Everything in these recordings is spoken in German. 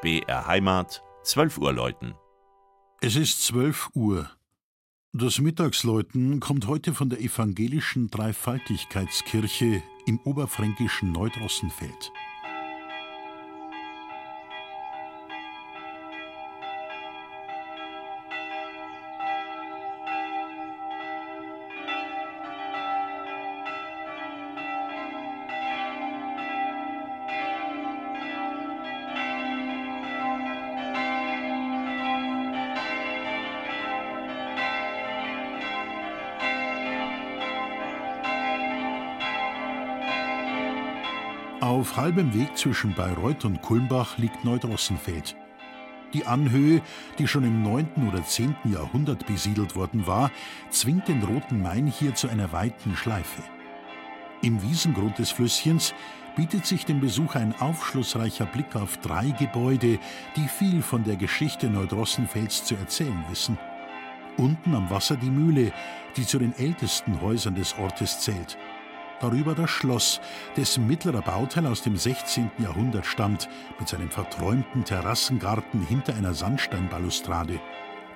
BR Heimat, 12 Uhr läuten. Es ist 12 Uhr. Das Mittagsläuten kommt heute von der evangelischen Dreifaltigkeitskirche im oberfränkischen Neudrossenfeld. Auf halbem Weg zwischen Bayreuth und Kulmbach liegt Neudrossenfeld. Die Anhöhe, die schon im 9. oder 10. Jahrhundert besiedelt worden war, zwingt den Roten Main hier zu einer weiten Schleife. Im Wiesengrund des Flüsschens bietet sich dem Besucher ein aufschlussreicher Blick auf drei Gebäude, die viel von der Geschichte Neudrossenfelds zu erzählen wissen. Unten am Wasser die Mühle, die zu den ältesten Häusern des Ortes zählt darüber das Schloss, dessen mittlerer Bauteil aus dem 16. Jahrhundert stammt, mit seinem verträumten Terrassengarten hinter einer Sandsteinbalustrade.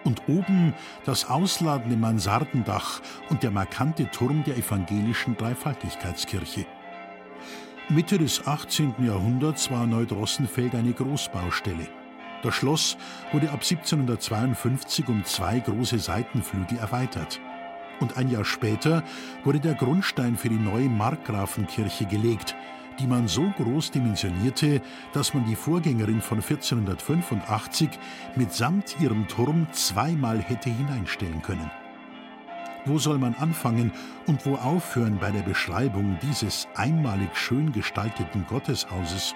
Und oben das ausladende Mansardendach und der markante Turm der evangelischen Dreifaltigkeitskirche. Mitte des 18. Jahrhunderts war Neudrossenfeld eine Großbaustelle. Das Schloss wurde ab 1752 um zwei große Seitenflügel erweitert und ein Jahr später wurde der Grundstein für die neue Markgrafenkirche gelegt, die man so groß dimensionierte, dass man die Vorgängerin von 1485 mitsamt ihrem Turm zweimal hätte hineinstellen können. Wo soll man anfangen und wo aufhören bei der Beschreibung dieses einmalig schön gestalteten Gotteshauses?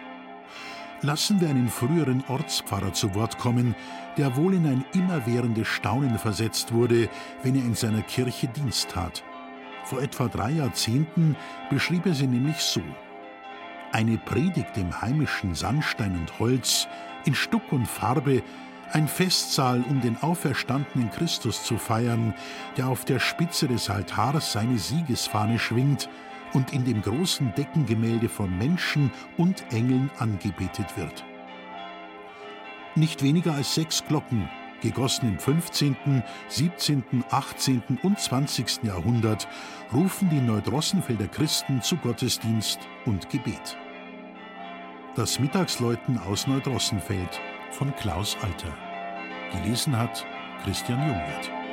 Lassen wir einen früheren Ortspfarrer zu Wort kommen, der wohl in ein immerwährendes Staunen versetzt wurde, wenn er in seiner Kirche Dienst tat. Vor etwa drei Jahrzehnten beschrieb er sie nämlich so. Eine Predigt im heimischen Sandstein und Holz, in Stuck und Farbe, ein Festsaal, um den auferstandenen Christus zu feiern, der auf der Spitze des Altars seine Siegesfahne schwingt und in dem großen Deckengemälde von Menschen und Engeln angebetet wird. Nicht weniger als sechs Glocken, gegossen im 15., 17., 18. und 20. Jahrhundert, rufen die Neudrossenfelder Christen zu Gottesdienst und Gebet. Das Mittagsläuten aus Neudrossenfeld von Klaus Alter. Gelesen hat Christian Jungwirth.